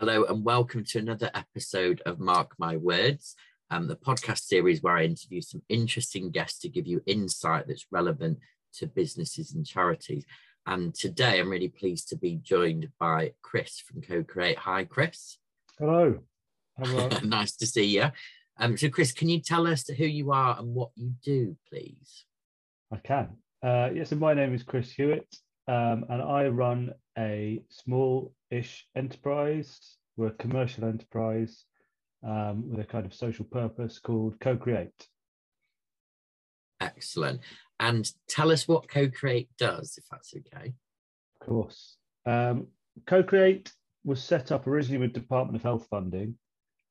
Hello, and welcome to another episode of Mark My Words, um, the podcast series where I interview some interesting guests to give you insight that's relevant to businesses and charities. And today I'm really pleased to be joined by Chris from Co Create. Hi, Chris. Hello. Hello. nice to see you. Um, so, Chris, can you tell us who you are and what you do, please? I can. Uh, yes, and my name is Chris Hewitt, um, and I run a small-ish enterprise. We're a commercial enterprise um, with a kind of social purpose called Co-Create. Excellent. And tell us what Co-Create does, if that's okay. Of course. Um, Co-Create was set up originally with Department of Health funding.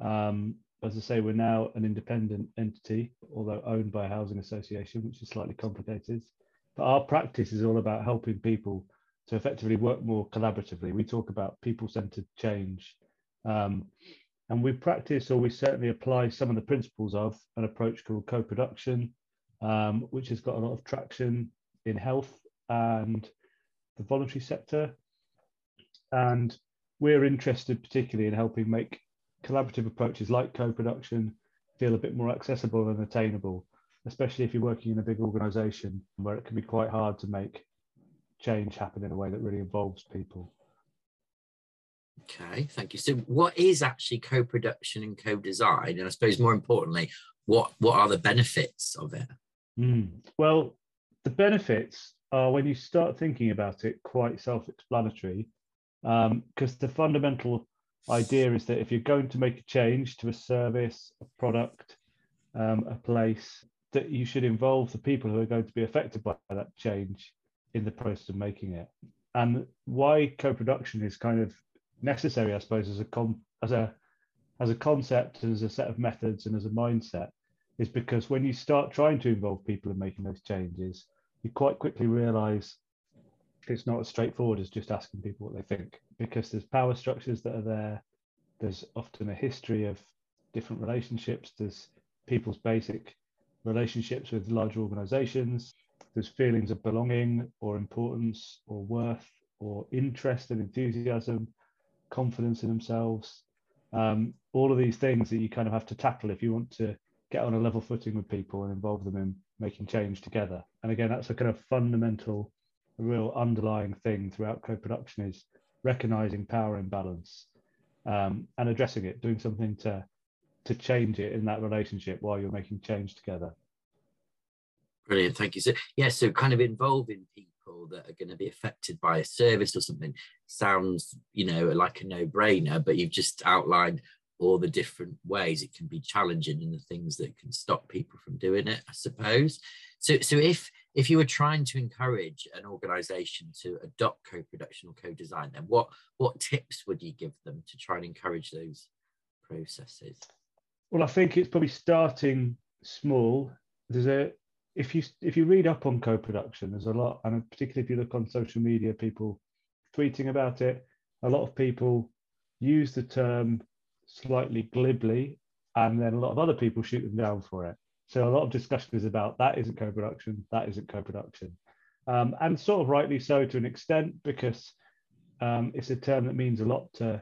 Um, as I say, we're now an independent entity, although owned by a housing association, which is slightly complicated. But our practice is all about helping people to effectively work more collaboratively. We talk about people centered change. Um, and we practice, or we certainly apply some of the principles of an approach called co production, um, which has got a lot of traction in health and the voluntary sector. And we're interested particularly in helping make collaborative approaches like co-production feel a bit more accessible and attainable, especially if you're working in a big organization where it can be quite hard to make change happen in a way that really involves people. Okay, thank you. So, what is actually co-production and co-design, and I suppose more importantly, what what are the benefits of it? Mm. Well, the benefits are when you start thinking about it, quite self-explanatory, because um, the fundamental idea is that if you're going to make a change to a service, a product, um, a place, that you should involve the people who are going to be affected by that change in the process of making it. And why co-production is kind of necessary, I suppose, as a com- as a as a concept, as a set of methods, and as a mindset, is because when you start trying to involve people in making those changes, you quite quickly realise it's not as straightforward as just asking people what they think because there's power structures that are there. There's often a history of different relationships. There's people's basic relationships with larger organizations there's feelings of belonging or importance or worth or interest and enthusiasm confidence in themselves um, all of these things that you kind of have to tackle if you want to get on a level footing with people and involve them in making change together and again that's a kind of fundamental real underlying thing throughout co-production is recognizing power imbalance um, and addressing it, doing something to to change it in that relationship while you're making change together. Brilliant, thank you. So yeah, so kind of involving people that are going to be affected by a service or something sounds, you know, like a no-brainer, but you've just outlined all the different ways it can be challenging and the things that can stop people from doing it, I suppose. So so if if you were trying to encourage an organization to adopt co-production or co-design then what what tips would you give them to try and encourage those processes well i think it's probably starting small there's a if you if you read up on co-production there's a lot and particularly if you look on social media people tweeting about it a lot of people use the term slightly glibly and then a lot of other people shoot them down for it. So a lot of discussion is about that isn't co-production, that isn't co-production, um, and sort of rightly so to an extent because um, it's a term that means a lot to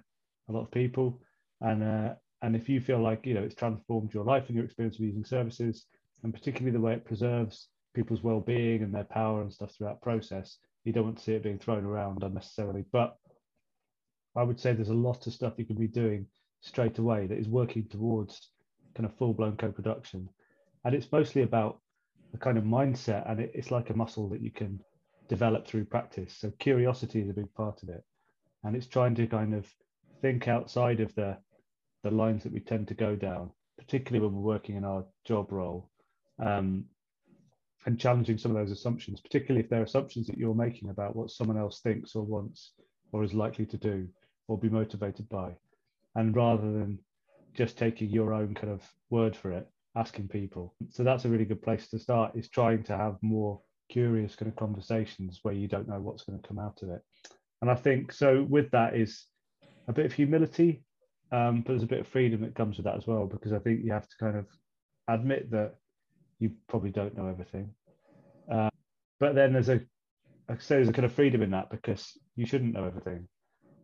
a lot of people, and uh, and if you feel like you know it's transformed your life and your experience of using services, and particularly the way it preserves people's well-being and their power and stuff throughout process, you don't want to see it being thrown around unnecessarily. But I would say there's a lot of stuff you can be doing straight away that is working towards kind of full-blown co-production. And it's mostly about the kind of mindset and it, it's like a muscle that you can develop through practice. So curiosity is a big part of it. And it's trying to kind of think outside of the the lines that we tend to go down particularly when we're working in our job role um, and challenging some of those assumptions particularly if they're assumptions that you're making about what someone else thinks or wants or is likely to do or be motivated by and rather than just taking your own kind of word for it asking people. So that's a really good place to start is trying to have more curious kind of conversations where you don't know what's going to come out of it. And I think so with that is a bit of humility, um, but there's a bit of freedom that comes with that as well, because I think you have to kind of admit that you probably don't know everything. Uh, but then there's a, I say there's a kind of freedom in that because you shouldn't know everything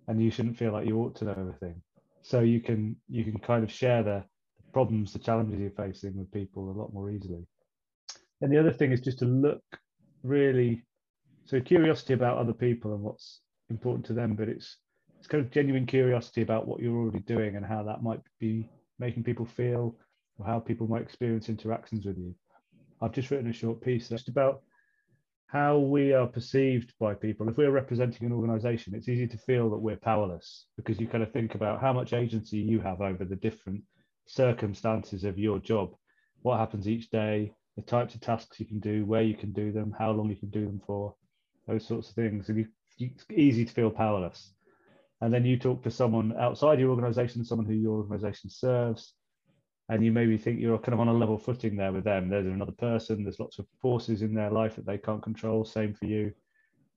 and you shouldn't feel like you ought to know everything. so you can you can kind of share the problems, the challenges you're facing with people a lot more easily. And the other thing is just to look really so curiosity about other people and what's important to them, but it's it's kind of genuine curiosity about what you're already doing and how that might be making people feel or how people might experience interactions with you. I've just written a short piece just about how we are perceived by people. If we're representing an organization, it's easy to feel that we're powerless because you kind of think about how much agency you have over the different circumstances of your job, what happens each day, the types of tasks you can do, where you can do them, how long you can do them for, those sorts of things. And you, it's easy to feel powerless. And then you talk to someone outside your organization, someone who your organization serves, and you maybe think you're kind of on a level footing there with them. There's another person, there's lots of forces in their life that they can't control, same for you.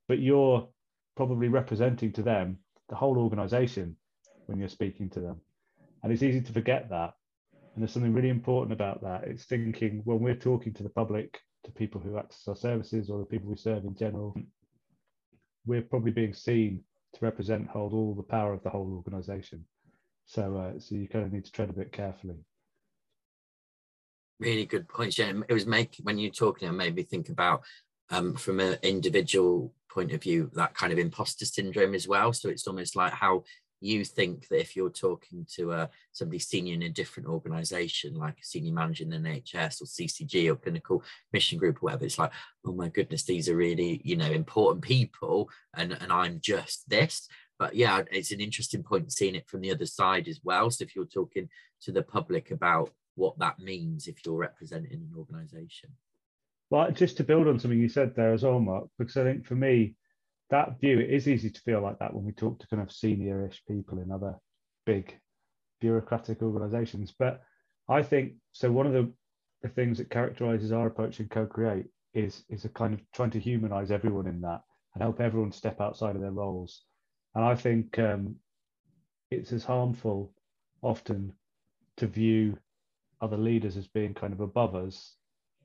But you're probably representing to them the whole organization when you're speaking to them. And it's easy to forget that. And there's something really important about that. It's thinking when we're talking to the public, to people who access our services or the people we serve in general, we're probably being seen to represent, hold all the power of the whole organization. So, uh, so you kind of need to tread a bit carefully really good points. Yeah, it was making when you're talking, it made me think about um, from an individual point of view that kind of imposter syndrome as well. So it's almost like how you think that if you're talking to uh, somebody senior in a different organization, like a senior manager in the NHS or CCG or clinical commissioning group or whatever, it's like, oh my goodness, these are really, you know, important people and, and I'm just this. But yeah, it's an interesting point seeing it from the other side as well. So if you're talking to the public about what that means if you're representing an organization. Well, just to build on something you said there as well, Mark, because I think for me, that view, it is easy to feel like that when we talk to kind of senior-ish people in other big bureaucratic organizations. But I think so one of the, the things that characterizes our approach in co-create is is a kind of trying to humanize everyone in that and help everyone step outside of their roles. And I think um, it's as harmful often to view other leaders as being kind of above us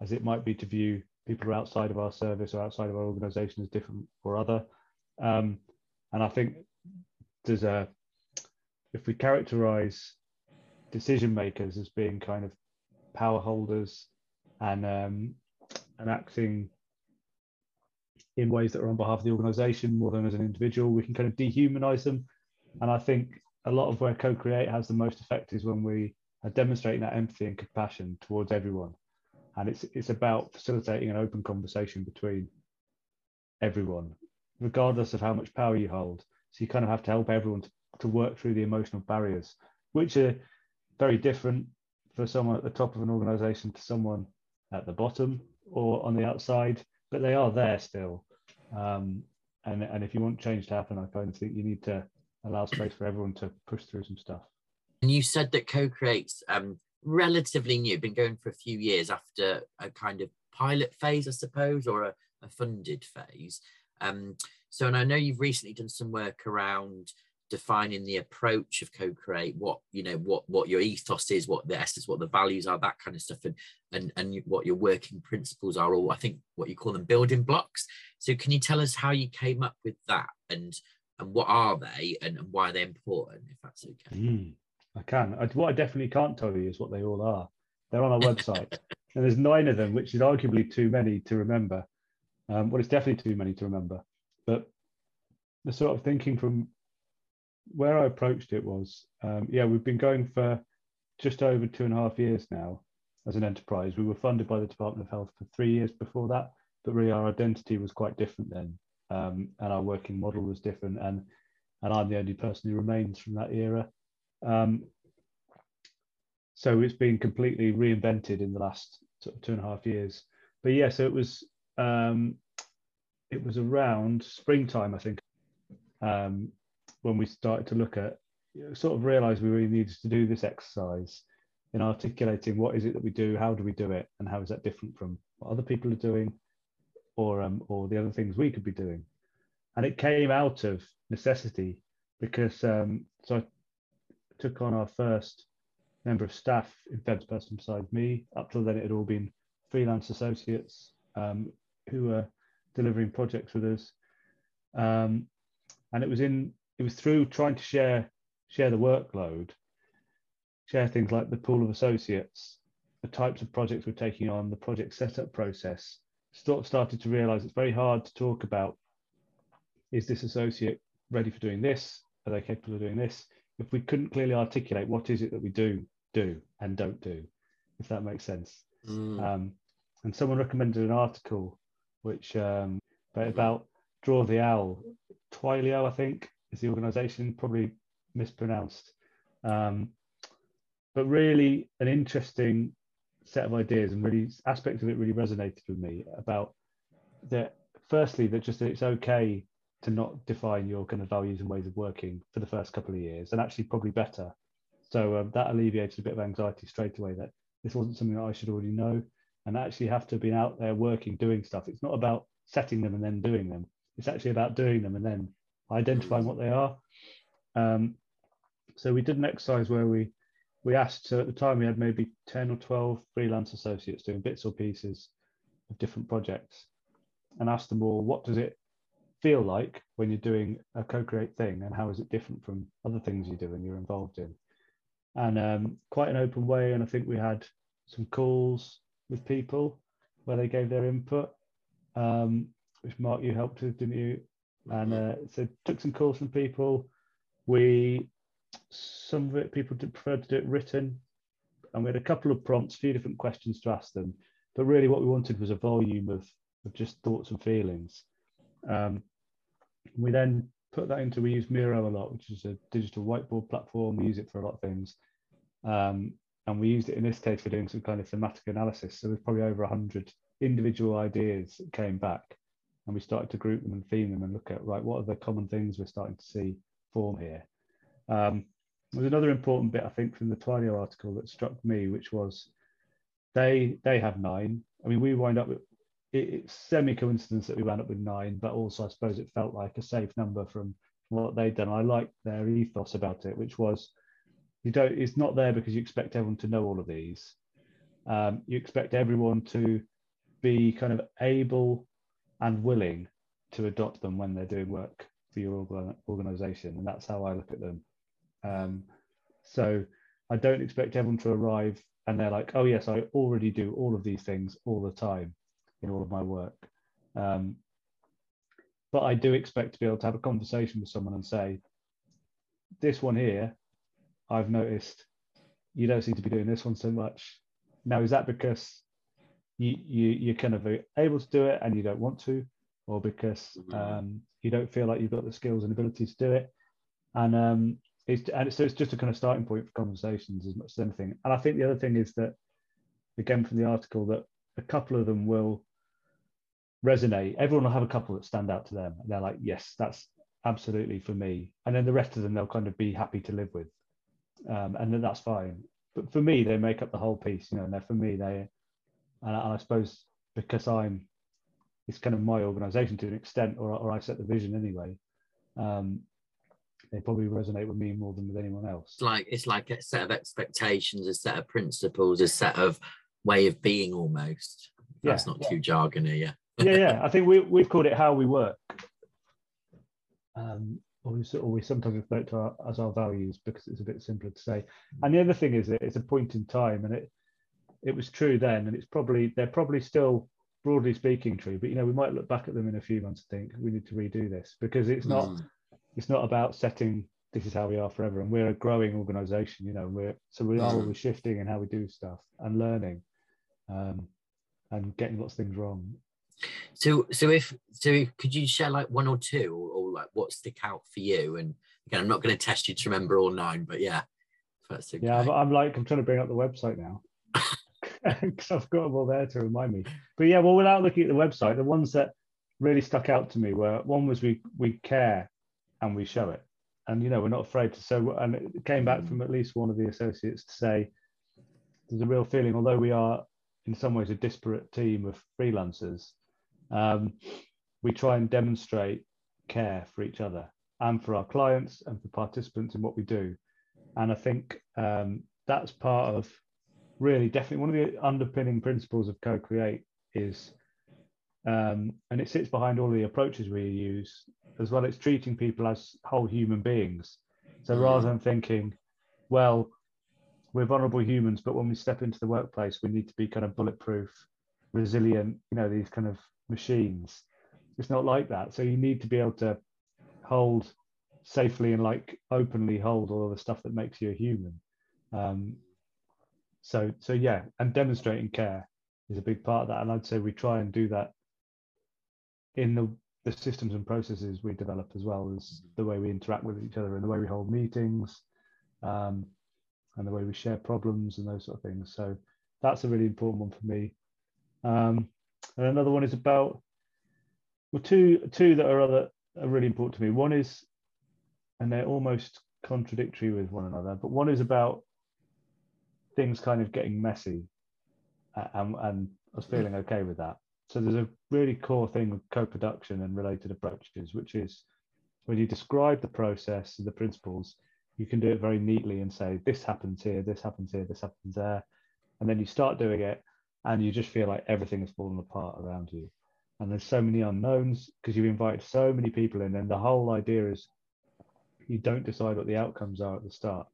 as it might be to view people who are outside of our service or outside of our organization as different or other. Um, and I think there's a, if we characterize decision makers as being kind of power holders and um, and acting in ways that are on behalf of the organization more than as an individual, we can kind of dehumanize them. And I think a lot of where co-create has the most effect is when we are demonstrating that empathy and compassion towards everyone. And it's it's about facilitating an open conversation between everyone, regardless of how much power you hold. So you kind of have to help everyone to, to work through the emotional barriers, which are very different for someone at the top of an organization to someone at the bottom or on the outside, but they are there still. Um, and, and if you want change to happen, I kind of think you need to allow space for everyone to push through some stuff. And you said that co-create's um, relatively new, been going for a few years after a kind of pilot phase, I suppose, or a, a funded phase. Um, so, and I know you've recently done some work around defining the approach of co-create, what you know, what what your ethos is, what the essence, what the values are, that kind of stuff, and and and what your working principles are, or I think what you call them building blocks. So, can you tell us how you came up with that, and and what are they, and, and why they're important, if that's okay? Mm. I can. I, what I definitely can't tell you is what they all are. They're on our website, and there's nine of them, which is arguably too many to remember. Um, well, it's definitely too many to remember. But the sort of thinking from where I approached it was, um, yeah, we've been going for just over two and a half years now as an enterprise. We were funded by the Department of Health for three years before that, but really our identity was quite different then, um, and our working model was different. And and I'm the only person who remains from that era. Um, so it's been completely reinvented in the last two and a half years. But yeah, so it was um, it was around springtime, I think, um, when we started to look at you know, sort of realize we really needed to do this exercise in articulating what is it that we do, how do we do it, and how is that different from what other people are doing, or um, or the other things we could be doing. And it came out of necessity because um, so I took on our first member of staff in Fed's person beside me. Up till then, it had all been freelance associates um, who were delivering projects with us. Um, and it was in it was through trying to share share the workload, share things like the pool of associates, the types of projects we're taking on, the project setup process, start, started to realize it's very hard to talk about is this associate ready for doing this? Are they capable of doing this? If we couldn't clearly articulate what is it that we do, do and don't do, if that makes sense. Mm. Um, and someone recommended an article which um, about Draw the Owl, Twilio, I think, is the organization, probably mispronounced. Um, but really an interesting set of ideas and really aspects of it really resonated with me about that firstly that just that it's okay to not define your kind of values and ways of working for the first couple of years and actually probably better. So um, that alleviated a bit of anxiety straight away that this wasn't something that i should already know and actually have to be out there working doing stuff. It's not about setting them and then doing them. It's actually about doing them and then identifying what they are. Um, so we did an exercise where we we asked so at the time we had maybe 10 or 12 freelance associates doing bits or pieces of different projects and asked them all what does it feel like when you're doing a co-create thing and how is it different from other things you do and you're involved in? And um, quite an open way and i think we had some calls with people where they gave their input. Um, which mark you helped with didn't you? And uh, so took some calls from people. We some of it people prefer to do it written, and we had a couple of prompts, a few different questions to ask them. But really, what we wanted was a volume of, of just thoughts and feelings. Um, we then put that into we use Miro a lot, which is a digital whiteboard platform. We use it for a lot of things, um, and we used it in this case for doing some kind of thematic analysis. So there's probably over hundred individual ideas that came back, and we started to group them and theme them and look at right what are the common things we're starting to see form here. Um, there's another important bit I think from the Twilio article that struck me, which was they they have nine. I mean, we wind up it, it's semi coincidence that we wound up with nine, but also I suppose it felt like a safe number from, from what they'd done. I liked their ethos about it, which was you don't it's not there because you expect everyone to know all of these. Um, you expect everyone to be kind of able and willing to adopt them when they're doing work for your organization, and that's how I look at them. Um, so I don't expect everyone to arrive and they're like, oh, yes, I already do all of these things all the time in all of my work. Um, but I do expect to be able to have a conversation with someone and say, this one here, I've noticed you don't seem to be doing this one so much. Now, is that because you, you, you're kind of able to do it and you don't want to, or because mm-hmm. um, you don't feel like you've got the skills and ability to do it? And um, it's and so it's just a kind of starting point for conversations as much as anything. And I think the other thing is that, again from the article, that a couple of them will resonate. Everyone will have a couple that stand out to them, and they're like, "Yes, that's absolutely for me." And then the rest of them they'll kind of be happy to live with, um, and then that's fine. But for me, they make up the whole piece, you know. And they're for me, they, and I, and I suppose because I'm, it's kind of my organisation to an extent, or or I set the vision anyway. Um, they probably resonate with me more than with anyone else. It's like it's like a set of expectations, a set of principles, a set of way of being almost. That's yeah, not yeah. too jargony, yeah. Yeah, yeah. I think we we've called it how we work. Um, or we, or we sometimes refer to our, as our values because it's a bit simpler to say. And the other thing is that it's a point in time, and it it was true then, and it's probably they're probably still broadly speaking true. But you know, we might look back at them in a few months and think we need to redo this because it's not. Mm it's not about setting this is how we are forever and we're a growing organization you know we're so we are mm. always shifting in how we do stuff and learning um, and getting lots of things wrong so so if so could you share like one or two or, or like what stick out for you and again i'm not going to test you to remember all nine but yeah okay. yeah I'm, I'm, like i'm trying to bring up the website now because i've got them all there to remind me but yeah well without looking at the website the ones that really stuck out to me were one was we we care and we show it. And you know, we're not afraid to. So, and it came back mm. from at least one of the associates to say, there's a real feeling, although we are in some ways a disparate team of freelancers, um, we try and demonstrate care for each other and for our clients and for participants in what we do. And I think um, that's part of really definitely one of the underpinning principles of co-create is um, and it sits behind all the approaches we use as well. It's treating people as whole human beings. So rather than thinking, well, we're vulnerable humans, but when we step into the workplace, we need to be kind of bulletproof, resilient, you know, these kind of machines. It's not like that. So you need to be able to hold safely and like openly hold all the stuff that makes you a human. Um, so so yeah, and demonstrating care is a big part of that. And I'd say we try and do that in the the systems and processes we develop as well as the way we interact with each other and the way we hold meetings um, and the way we share problems and those sort of things. So that's a really important one for me. Um, and another one is about well, two two that are other are really important to me. One is, and they're almost contradictory with one another, but one is about things kind of getting messy, and, and I was feeling okay with that. So there's a really core thing with co-production and related approaches, which is when you describe the process and the principles, you can do it very neatly and say, this happens here, this happens here, this happens there. And then you start doing it and you just feel like everything is falling apart around you. And there's so many unknowns because you've invited so many people in. And the whole idea is you don't decide what the outcomes are at the start.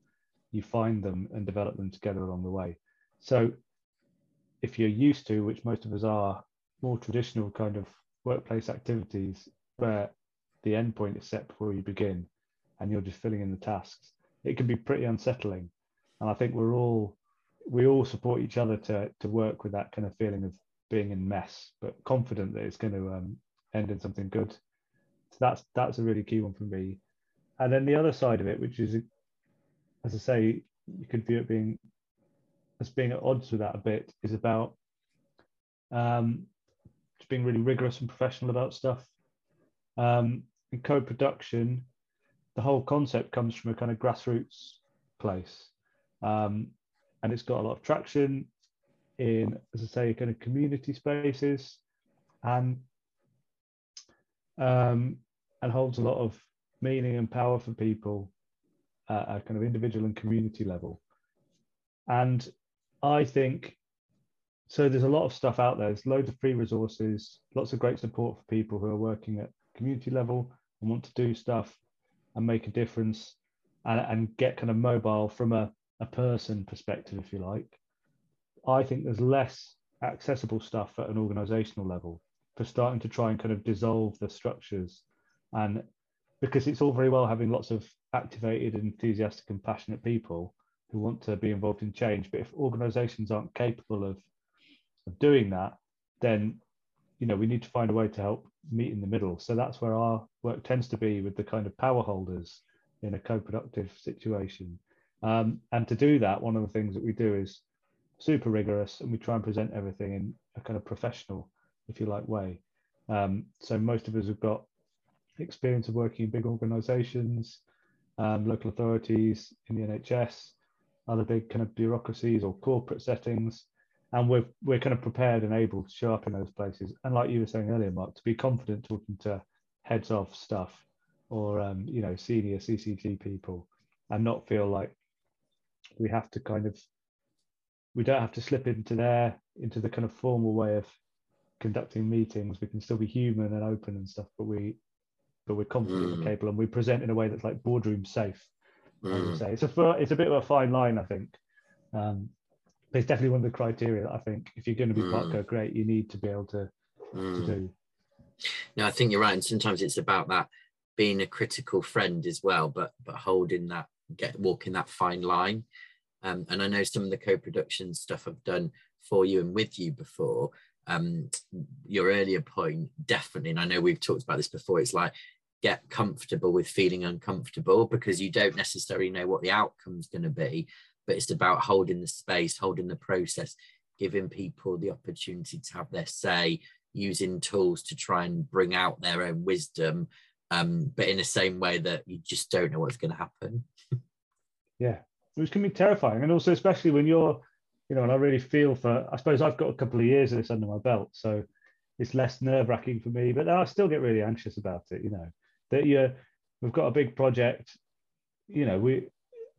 You find them and develop them together along the way. So if you're used to, which most of us are, more traditional kind of workplace activities where the endpoint is set before you begin and you're just filling in the tasks, it can be pretty unsettling. And I think we're all we all support each other to to work with that kind of feeling of being in mess, but confident that it's going to um, end in something good. So that's that's a really key one for me. And then the other side of it, which is, as I say, you could view it being as being at odds with that a bit, is about um, just being really rigorous and professional about stuff. Um, in co-production, the whole concept comes from a kind of grassroots place. Um, and it's got a lot of traction in, as I say, kind of community spaces and um, and holds a lot of meaning and power for people at a kind of individual and community level. And I think so. There's a lot of stuff out there. There's loads of free resources, lots of great support for people who are working at community level and want to do stuff and make a difference and, and get kind of mobile from a, a person perspective, if you like. I think there's less accessible stuff at an organizational level for starting to try and kind of dissolve the structures and because it's all very well having lots of activated enthusiastic and passionate people who want to be involved in change but if organizations aren't capable of, of doing that then you know we need to find a way to help meet in the middle so that's where our work tends to be with the kind of power holders in a co-productive situation um, and to do that one of the things that we do is super rigorous and we try and present everything in a kind of professional if you like way um, so most of us have got experience of working in big organizations um, local authorities in the nhs other big kind of bureaucracies or corporate settings and we're we're kind of prepared and able to show up in those places. And like you were saying earlier, Mark, to be confident talking to heads of stuff or um, you know senior CCG people, and not feel like we have to kind of we don't have to slip into there into the kind of formal way of conducting meetings. We can still be human and open and stuff, but we but we're confident mm. and capable, and we present in a way that's like boardroom safe. Mm. say it's a it's a bit of a fine line, I think. Um, it's definitely one of the criteria that I think if you're going to be mm. part great, you need to be able to, mm. to do. No, I think you're right. And sometimes it's about that being a critical friend as well, but but holding that, get walking that fine line. Um, and I know some of the co-production stuff I've done for you and with you before. Um, your earlier point, definitely, and I know we've talked about this before. It's like get comfortable with feeling uncomfortable because you don't necessarily know what the outcome's going to be but it's about holding the space, holding the process, giving people the opportunity to have their say, using tools to try and bring out their own wisdom, um, but in the same way that you just don't know what's going to happen. yeah, which can be terrifying, and also especially when you're, you know, and I really feel for. I suppose I've got a couple of years of this under my belt, so it's less nerve wracking for me. But I still get really anxious about it. You know, that you we've got a big project. You know, we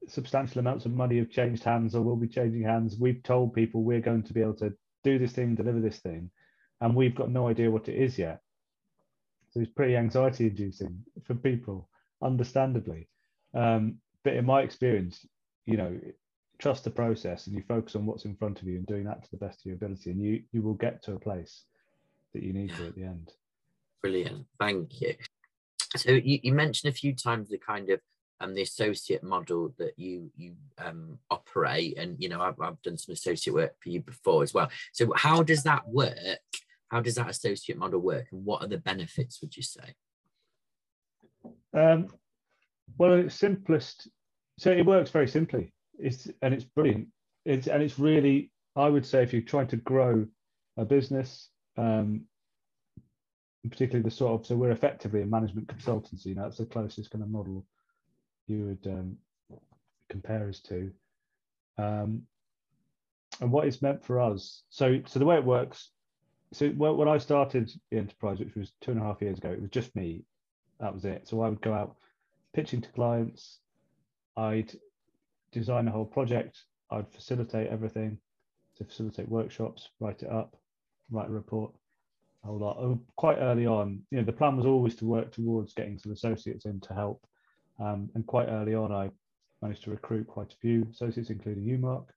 substantial amounts of money have changed hands or will be changing hands. We've told people we're going to be able to do this thing, deliver this thing, and we've got no idea what it is yet. So it's pretty anxiety inducing for people, understandably. Um, but in my experience, you know, trust the process and you focus on what's in front of you and doing that to the best of your ability, and you you will get to a place that you need to at the end. Brilliant, thank you. So you, you mentioned a few times the kind of um, the associate model that you you um, operate, and you know I've, I've done some associate work for you before as well. So how does that work? How does that associate model work, and what are the benefits? Would you say? Um, well, it's simplest. So it works very simply. It's and it's brilliant. It's and it's really. I would say if you're trying to grow a business, um, particularly the sort of so we're effectively a management consultancy. You know, that's the closest kind of model you would um, compare us to. Um, and what it's meant for us. So, so the way it works. So when I started the enterprise, which was two and a half years ago, it was just me. That was it. So I would go out pitching to clients. I'd design a whole project. I'd facilitate everything, to facilitate workshops, write it up, write a report, a whole lot. Quite early on, you know, the plan was always to work towards getting some associates in to help um, and quite early on, I managed to recruit quite a few associates, including you, Mark.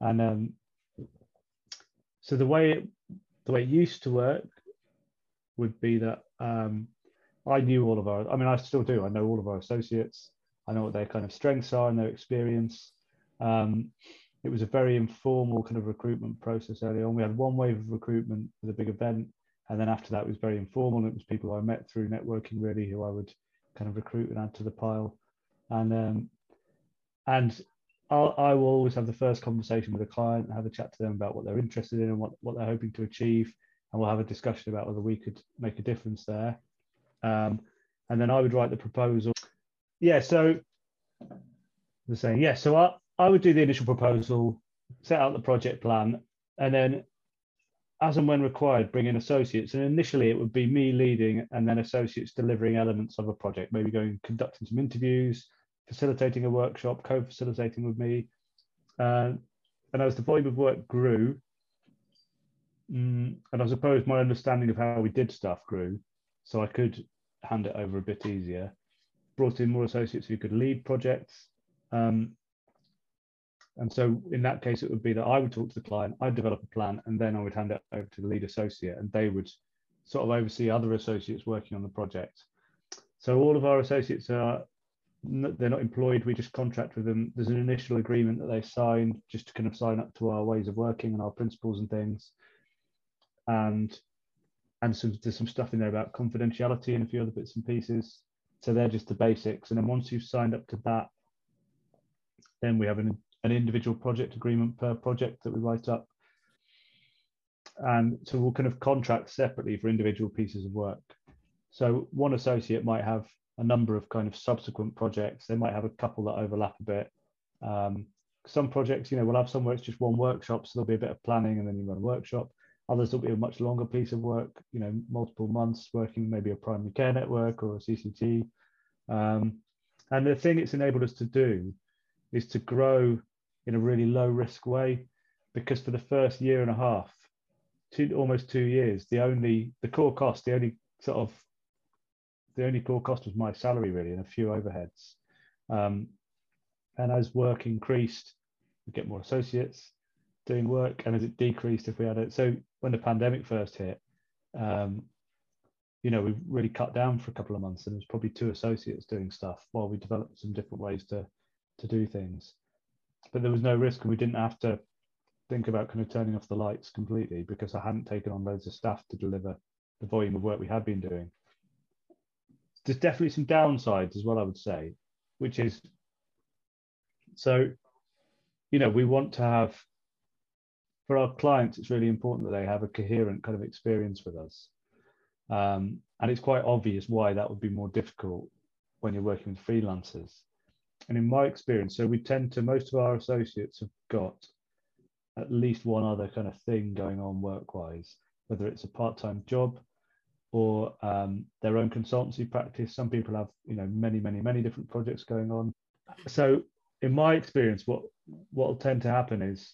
And um, so the way it, the way it used to work would be that um, I knew all of our. I mean, I still do. I know all of our associates. I know what their kind of strengths are and their experience. Um, it was a very informal kind of recruitment process early on. We had one wave of recruitment with a big event, and then after that, it was very informal. It was people I met through networking, really, who I would kind of recruit and add to the pile. And um, and I'll, I will always have the first conversation with a client have a chat to them about what they're interested in and what, what they're hoping to achieve. And we'll have a discussion about whether we could make a difference there. Um, and then I would write the proposal. Yeah, so the saying, yeah, so I, I would do the initial proposal, set out the project plan, and then as and when required, bring in associates. And initially, it would be me leading and then associates delivering elements of a project, maybe going conducting some interviews, facilitating a workshop, co facilitating with me. Uh, and as the volume of work grew, mm, and I suppose my understanding of how we did stuff grew, so I could hand it over a bit easier, brought in more associates who could lead projects. Um, and so in that case, it would be that I would talk to the client, I'd develop a plan, and then I would hand it over to the lead associate, and they would sort of oversee other associates working on the project. So all of our associates are they're not employed. We just contract with them. There's an initial agreement that they sign just to kind of sign up to our ways of working and our principles and things. And and some, there's some stuff in there about confidentiality and a few other bits and pieces. So they're just the basics. And then once you've signed up to that, then we have an an individual project agreement per project that we write up. And so we'll kind of contract separately for individual pieces of work. So one associate might have a number of kind of subsequent projects. They might have a couple that overlap a bit. Um, some projects, you know, we'll have some where it's just one workshop, so there'll be a bit of planning and then you run a workshop. Others will be a much longer piece of work, you know, multiple months working maybe a primary care network or a CCG. Um, and the thing it's enabled us to do is to grow in a really low risk way because for the first year and a half two almost two years the only the core cost the only sort of the only core cost was my salary really and a few overheads um, and as work increased we get more associates doing work and as it decreased if we had it so when the pandemic first hit um, you know we really cut down for a couple of months and there was probably two associates doing stuff while we developed some different ways to to do things but there was no risk and we didn't have to think about kind of turning off the lights completely because I hadn't taken on loads of staff to deliver the volume of work we had been doing. There's definitely some downsides as well, I would say, which is so, you know, we want to have for our clients, it's really important that they have a coherent kind of experience with us. Um, and it's quite obvious why that would be more difficult when you're working with freelancers and in my experience, so we tend to most of our associates have got at least one other kind of thing going on work-wise, whether it's a part-time job or um, their own consultancy practice. Some people have, you know, many, many, many different projects going on. So, in my experience, what what will tend to happen is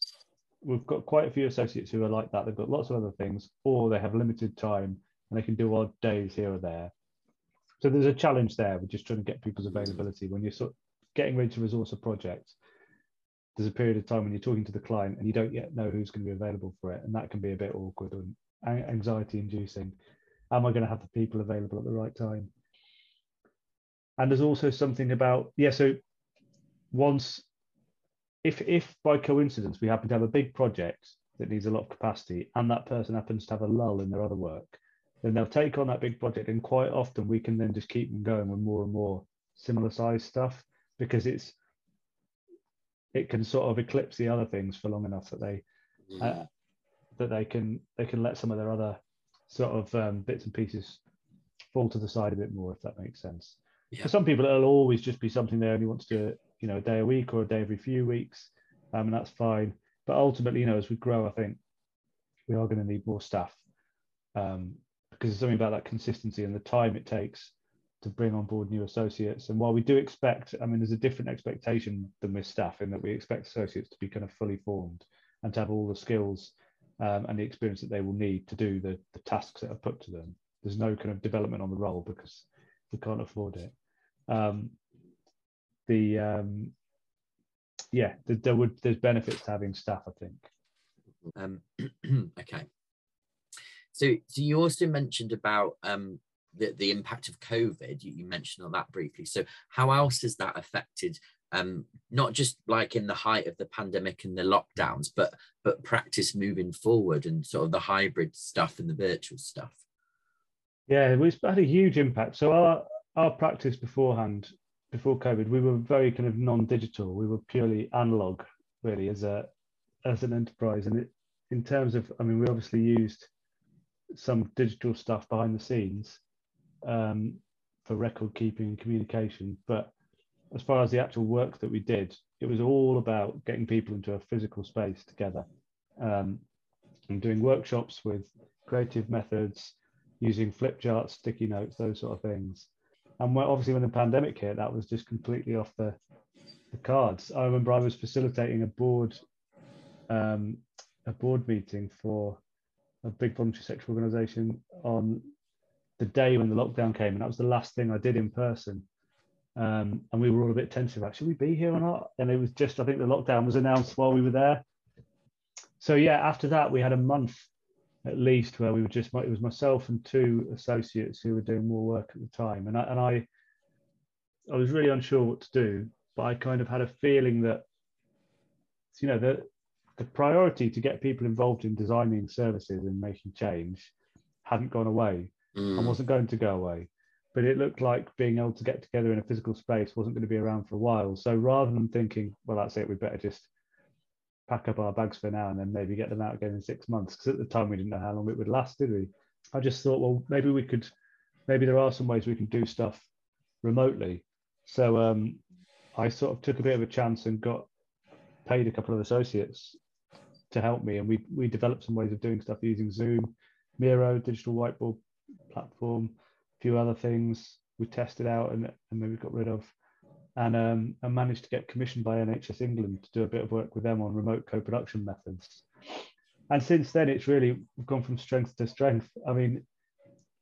we've got quite a few associates who are like that. They've got lots of other things, or they have limited time and they can do odd days here or there. So there's a challenge there with just trying to get people's availability when you're sort getting ready to resource a project, there's a period of time when you're talking to the client and you don't yet know who's going to be available for it, and that can be a bit awkward and anxiety inducing. Am I going to have the people available at the right time? And there's also something about yeah. So once, if if by coincidence we happen to have a big project that needs a lot of capacity, and that person happens to have a lull in their other work, then they'll take on that big project, and quite often we can then just keep them going with more and more similar size stuff because it's it can sort of eclipse the other things for long enough that they uh, that they can they can let some of their other sort of um, bits and pieces fall to the side a bit more if that makes sense yeah. for some people it'll always just be something they only want to do you know a day a week or a day every few weeks um, and that's fine but ultimately you know as we grow i think we are going to need more staff um, because there's something about that consistency and the time it takes to bring on board new associates. And while we do expect, I mean, there's a different expectation than with staff in that we expect associates to be kind of fully formed and to have all the skills um, and the experience that they will need to do the, the tasks that are put to them. There's no kind of development on the role because we can't afford it. Um, the um, yeah, there, there would there's benefits to having staff, I think. Um, okay. So, so you also mentioned about um, the, the impact of COVID, you, you, mentioned on that briefly. So how else has that affected um, not just like in the height of the pandemic and the lockdowns, but but practice moving forward and sort of the hybrid stuff and the virtual stuff? Yeah, we've had a huge impact. So our our practice beforehand, before COVID, we were very kind of non-digital. We were purely analog, really, as a as an enterprise. And it, in terms of, I mean, we obviously used some digital stuff behind the scenes, um, for record keeping and communication. But as far as the actual work that we did, it was all about getting people into a physical space together um, and doing workshops with creative methods, using flip charts, sticky notes, those sort of things. And obviously, when the pandemic hit, that was just completely off the, the cards. I remember I was facilitating a board um, a board meeting for a big voluntary sector organisation on the day when the lockdown came, and that was the last thing I did in person. Um, and we were all a bit tense about should we be here or not? And it was just I think the lockdown was announced while we were there. So yeah, after that we had a month at least where we were just it was myself and two associates who were doing more work at the time, and I and I I was really unsure what to do, but I kind of had a feeling that you know the the priority to get people involved in designing services and making change hadn't gone away mm. and wasn't going to go away. But it looked like being able to get together in a physical space wasn't going to be around for a while. So rather than thinking, well, that's it, we better just pack up our bags for now and then maybe get them out again in six months, because at the time we didn't know how long it would last, did we? I just thought, well, maybe we could, maybe there are some ways we can do stuff remotely. So um, I sort of took a bit of a chance and got paid a couple of associates to help me, and we we developed some ways of doing stuff using Zoom, Miro, digital whiteboard platform, few other things we tested out and, and maybe got rid of. And, um, and managed to get commissioned by NHS England to do a bit of work with them on remote co-production methods. And since then, it's really gone from strength to strength. I mean,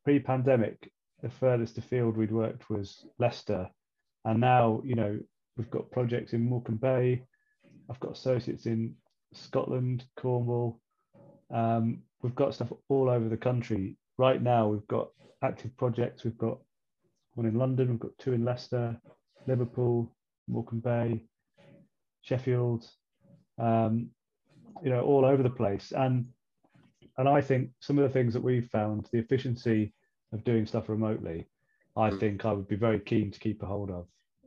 pre-pandemic, the furthest afield we'd worked was Leicester, and now you know we've got projects in Morecambe Bay. I've got associates in Scotland, Cornwall. Um, we've got stuff all over the country right now we've got active projects. We've got one in London, we've got two in Leicester, Liverpool, Morecambe Bay, Sheffield, um, you know, all over the place. And and I think some of the things that we've found, the efficiency of doing stuff remotely, I mm. think I would be very keen to keep a hold of,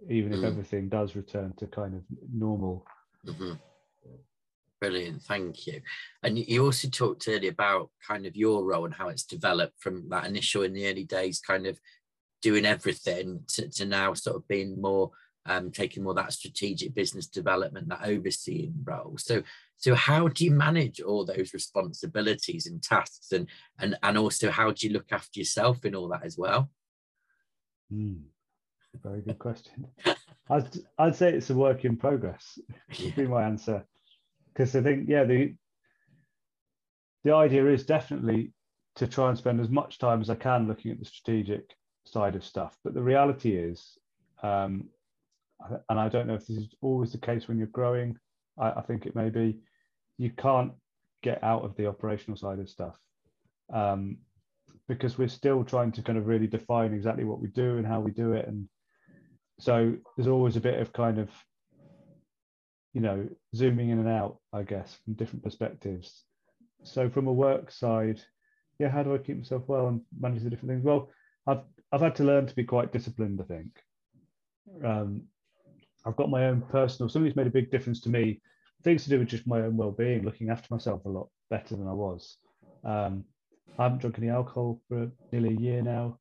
even if mm. everything does return to kind of normal. Mm-hmm. Brilliant, thank you. And you also talked earlier about kind of your role and how it's developed from that initial in the early days, kind of doing everything to, to now sort of being more um, taking more that strategic business development, that overseeing role. So, so how do you manage all those responsibilities and tasks, and and and also how do you look after yourself in all that as well? Mm, very good question. I'd I'd say it's a work in progress. Yeah. Would be my answer because I think yeah the the idea is definitely to try and spend as much time as I can looking at the strategic side of stuff. But the reality is, um, and I don't know if this is always the case when you're growing. I, I think it may be. You can't get out of the operational side of stuff um, because we're still trying to kind of really define exactly what we do and how we do it, and so there's always a bit of kind of you know zooming in and out, I guess, from different perspectives. So from a work side, yeah, how do I keep myself well and manage the different things? Well, I've I've had to learn to be quite disciplined. I think. Um, I've got my own personal. Something's made a big difference to me. Things to do with just my own well-being, looking after myself a lot better than I was. Um, I haven't drunk any alcohol for nearly a year now.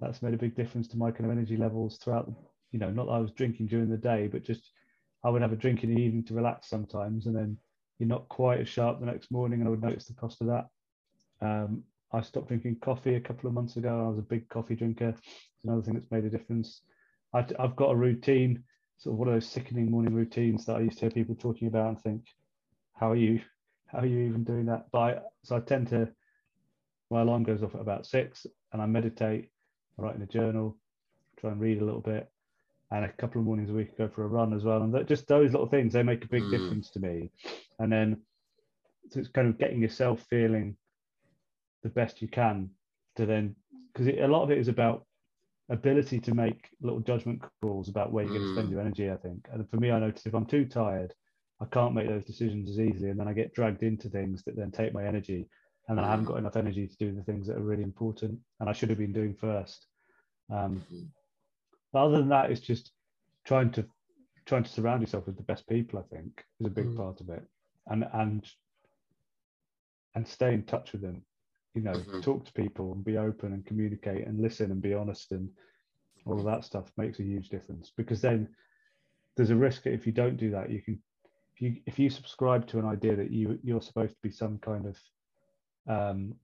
That's made a big difference to my kind of energy levels throughout. You know, not that I was drinking during the day, but just I would have a drink in the evening to relax sometimes, and then you're not quite as sharp the next morning, and I would notice the cost of that. Um, I stopped drinking coffee a couple of months ago. I was a big coffee drinker. It's another thing that's made a difference. I, have got a routine, sort of one of those sickening morning routines that I used to hear people talking about and think, how are you? How are you even doing that? But I, so I tend to, my alarm goes off at about six and I meditate, I write in a journal, try and read a little bit, and a couple of mornings a week go for a run as well. And that, just those little things, they make a big mm. difference to me. And then so it's kind of getting yourself feeling the best you can to then because a lot of it is about ability to make little judgment calls about where you're going to spend mm. your energy i think and for me i notice if i'm too tired i can't make those decisions as easily and then i get dragged into things that then take my energy and then i haven't mm. got enough energy to do the things that are really important and i should have been doing first um, mm-hmm. But other than that it's just trying to trying to surround yourself with the best people i think is a big mm. part of it and and and stay in touch with them you know mm-hmm. talk to people and be open and communicate and listen and be honest and all of that stuff makes a huge difference because then there's a risk that if you don't do that you can if you if you subscribe to an idea that you you're supposed to be some kind of um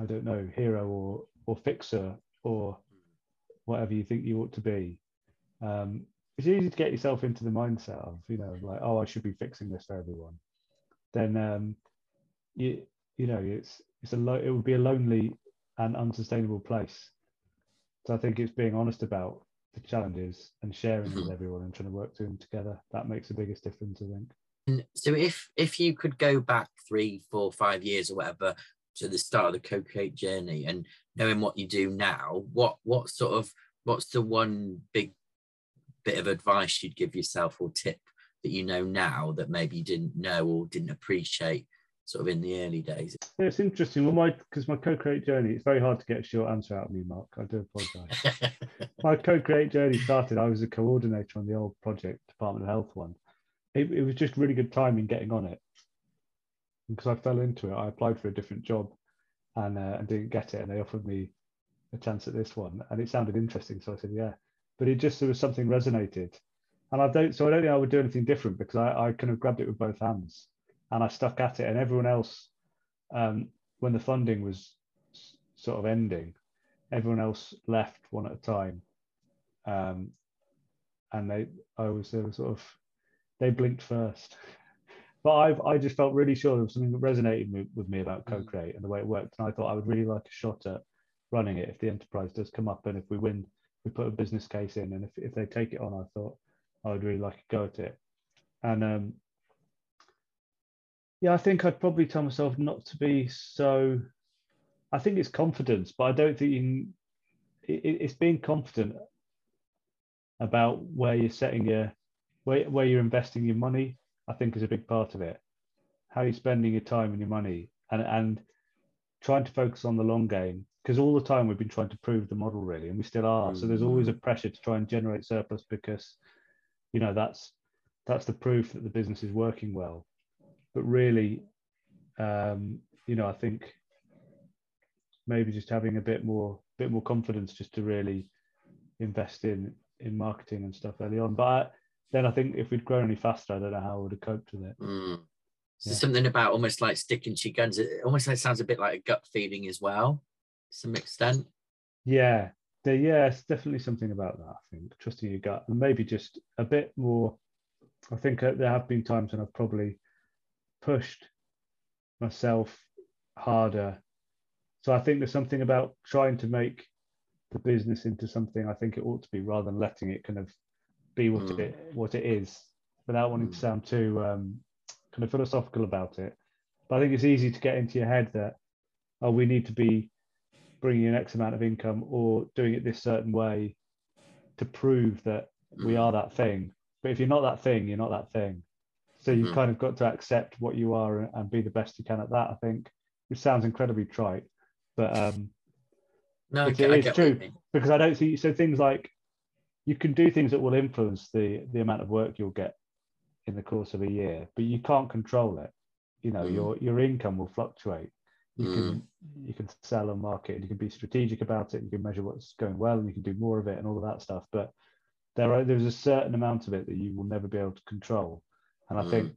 i don't know hero or or fixer or whatever you think you ought to be um it's easy to get yourself into the mindset of you know like oh i should be fixing this for everyone then um you you know it's it's a lo- it would be a lonely and unsustainable place. So I think it's being honest about the challenges and sharing mm-hmm. with everyone and trying to work through them together. That makes the biggest difference, I think. So if if you could go back three, four, five years or whatever to the start of the co-create journey and knowing what you do now, what what sort of what's the one big bit of advice you'd give yourself or tip that you know now that maybe you didn't know or didn't appreciate sort of in the early days. Yeah, it's interesting. Well, my because my co-create journey, it's very hard to get a short answer out of me, Mark. I do apologise. my co-create journey started. I was a coordinator on the old project, Department of Health one. It, it was just really good timing getting on it because I fell into it. I applied for a different job and uh, and didn't get it, and they offered me a chance at this one, and it sounded interesting, so I said yeah. But it just there was something resonated, and I don't. So I don't think I would do anything different because I, I kind of grabbed it with both hands and I stuck at it. And everyone else, um, when the funding was sort of ending, everyone else left one at a time, um, and they, I was sort of, they blinked first. but I've, I just felt really sure there was something that resonated with, with me about mm. co-create and the way it worked, and I thought I would really like a shot at running it if the enterprise does come up and if we win, we put a business case in, and if if they take it on, I thought I would really like to go at it, and um, yeah, I think I'd probably tell myself not to be so. I think it's confidence, but I don't think you can, it, it's being confident about where you're setting your where, where you're investing your money. I think is a big part of it. How you're spending your time and your money, and and trying to focus on the long game because all the time we've been trying to prove the model really, and we still are. Mm-hmm. So there's always a mm. pressure to try and generate surplus because, you know, that's that's the proof that the business is working well but really, um, you know, I think maybe just having a bit more bit more confidence just to really invest in in marketing and stuff early on. But I, then I think if we'd grown any faster, I don't know how I would have coped with it. Mm. So yeah. something about almost like sticking to guns. It almost like sounds a bit like a gut feeling as well, to some extent. Yeah, the, yeah, it's definitely something about that. I think trusting your gut and maybe just a bit more. I think uh, there have been times when I've probably pushed myself harder. So I think there's something about trying to make the business into something I think it ought to be rather than letting it kind of be what Mm. it what it is without wanting to Mm. sound too um, kind of philosophical about it. But I think it's easy to get into your head that oh we need to be bringing in X amount of income or doing it this certain way to prove that we Mm. are that thing. But if you're not that thing, you're not that thing. So you've Mhm. kind of got to accept what you are and, be the best you can at that. I think, which sounds incredibly trite, but um, No, I get, it I is get what you true. because I don't see so things like you can do things that will influence the the amount of work you'll get in the course of a year, but you can't control it. You know, Mm. your your income will fluctuate. You can you can sell and market, and you can be strategic about it. You can measure what's going well, and you can do more of it, and all of that stuff. But there are there's a certain amount of it that you will never be able to control, and I Mm. think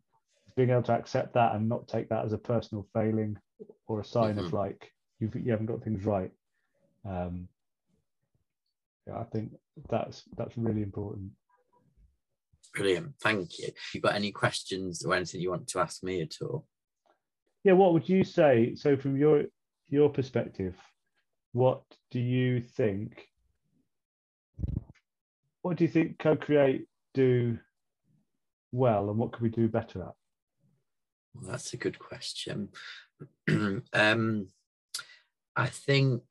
being able to accept that and not take that as a personal failing or a sign of Mhm. like you've, you haven't got things right. Um, yeah, I think that's that's really important. Brilliant. Thank you. You got any questions or anything you want to ask me at all? Yeah, what would you say? So, from your your perspective, what do you think? What do you think co-create do well, and what could we do better at? Well, that's a good question. um, I think,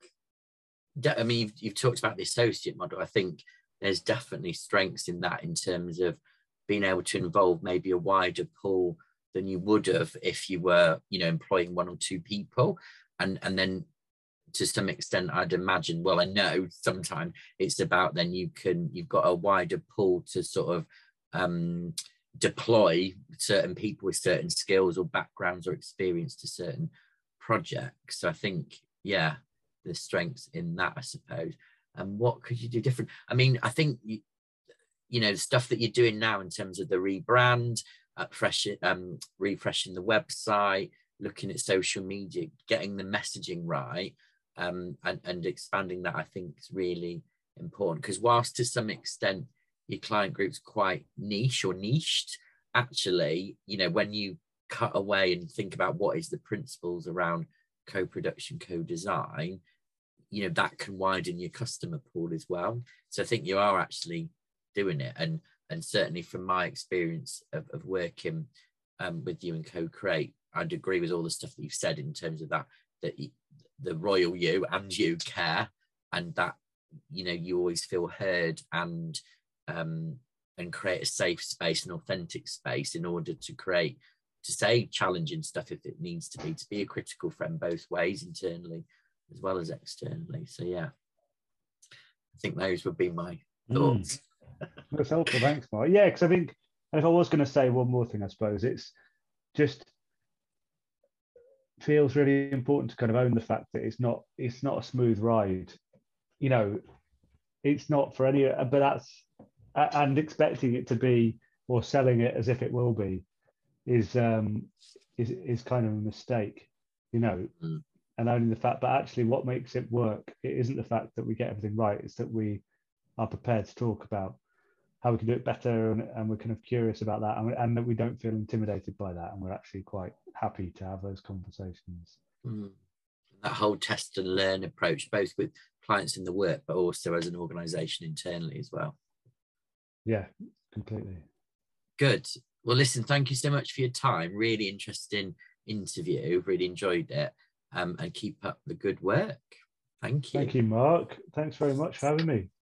I mean, you've, you've talked about the associate model. I think there's definitely strengths in that in terms of being able to involve maybe a wider pool than you would have if you were, you know, employing one or two people, and and then to some extent, I'd imagine. Well, I know sometimes it's about then you can you've got a wider pool to sort of um, deploy certain people with certain skills or backgrounds or experience to certain projects. So I think, yeah, there's strengths in that, I suppose. And what could you do different? I mean, I think you, you know, the stuff that you're doing now in terms of the rebrand, uh, fresh, um, refreshing the website, looking at social media, getting the messaging right, um, and, and expanding that, I think is really important. Because whilst to some extent your client group's quite niche or niched, actually, you know, when you cut away and think about what is the principles around co-production, co-design, you know, that can widen your customer pool as well. So I think you are actually doing it. And and certainly from my experience of, of working um, with you and co-create, I'd agree with all the stuff that you've said in terms of that, that y- the royal you and you care and that, you know, you always feel heard and um, and create a safe space, an authentic space in order to create, to say challenging stuff if it needs to be, to be a critical friend both ways, internally as well as externally. So yeah, I think those would be my Mm. thoughts. That's helpful. Thanks, Mark. Yeah, because I think, and if I was going to say one more thing, I suppose it's just feels really important to kind of own the fact that it's not it's not a smooth ride. You know, it's not for any, but that's and expecting it to be or selling it as if it will be is um is is kind of a mistake. You know, Mm. and owning the fact, but actually, what makes it work? It isn't the fact that we get everything right; it's that we are prepared to talk about how we can do it better and, and we're kind of curious about that and, we, and that we don't feel intimidated by that and we're actually quite happy to have those conversations Mm. That whole test and learn approach, both with clients in the work, but also as an organization internally as well. yeah completely Good. Well, listen, thank you so much for your time. Really interesting interview. Really enjoyed it. Um, and keep up the good work. Thank you. thank you mark thanks very much for having me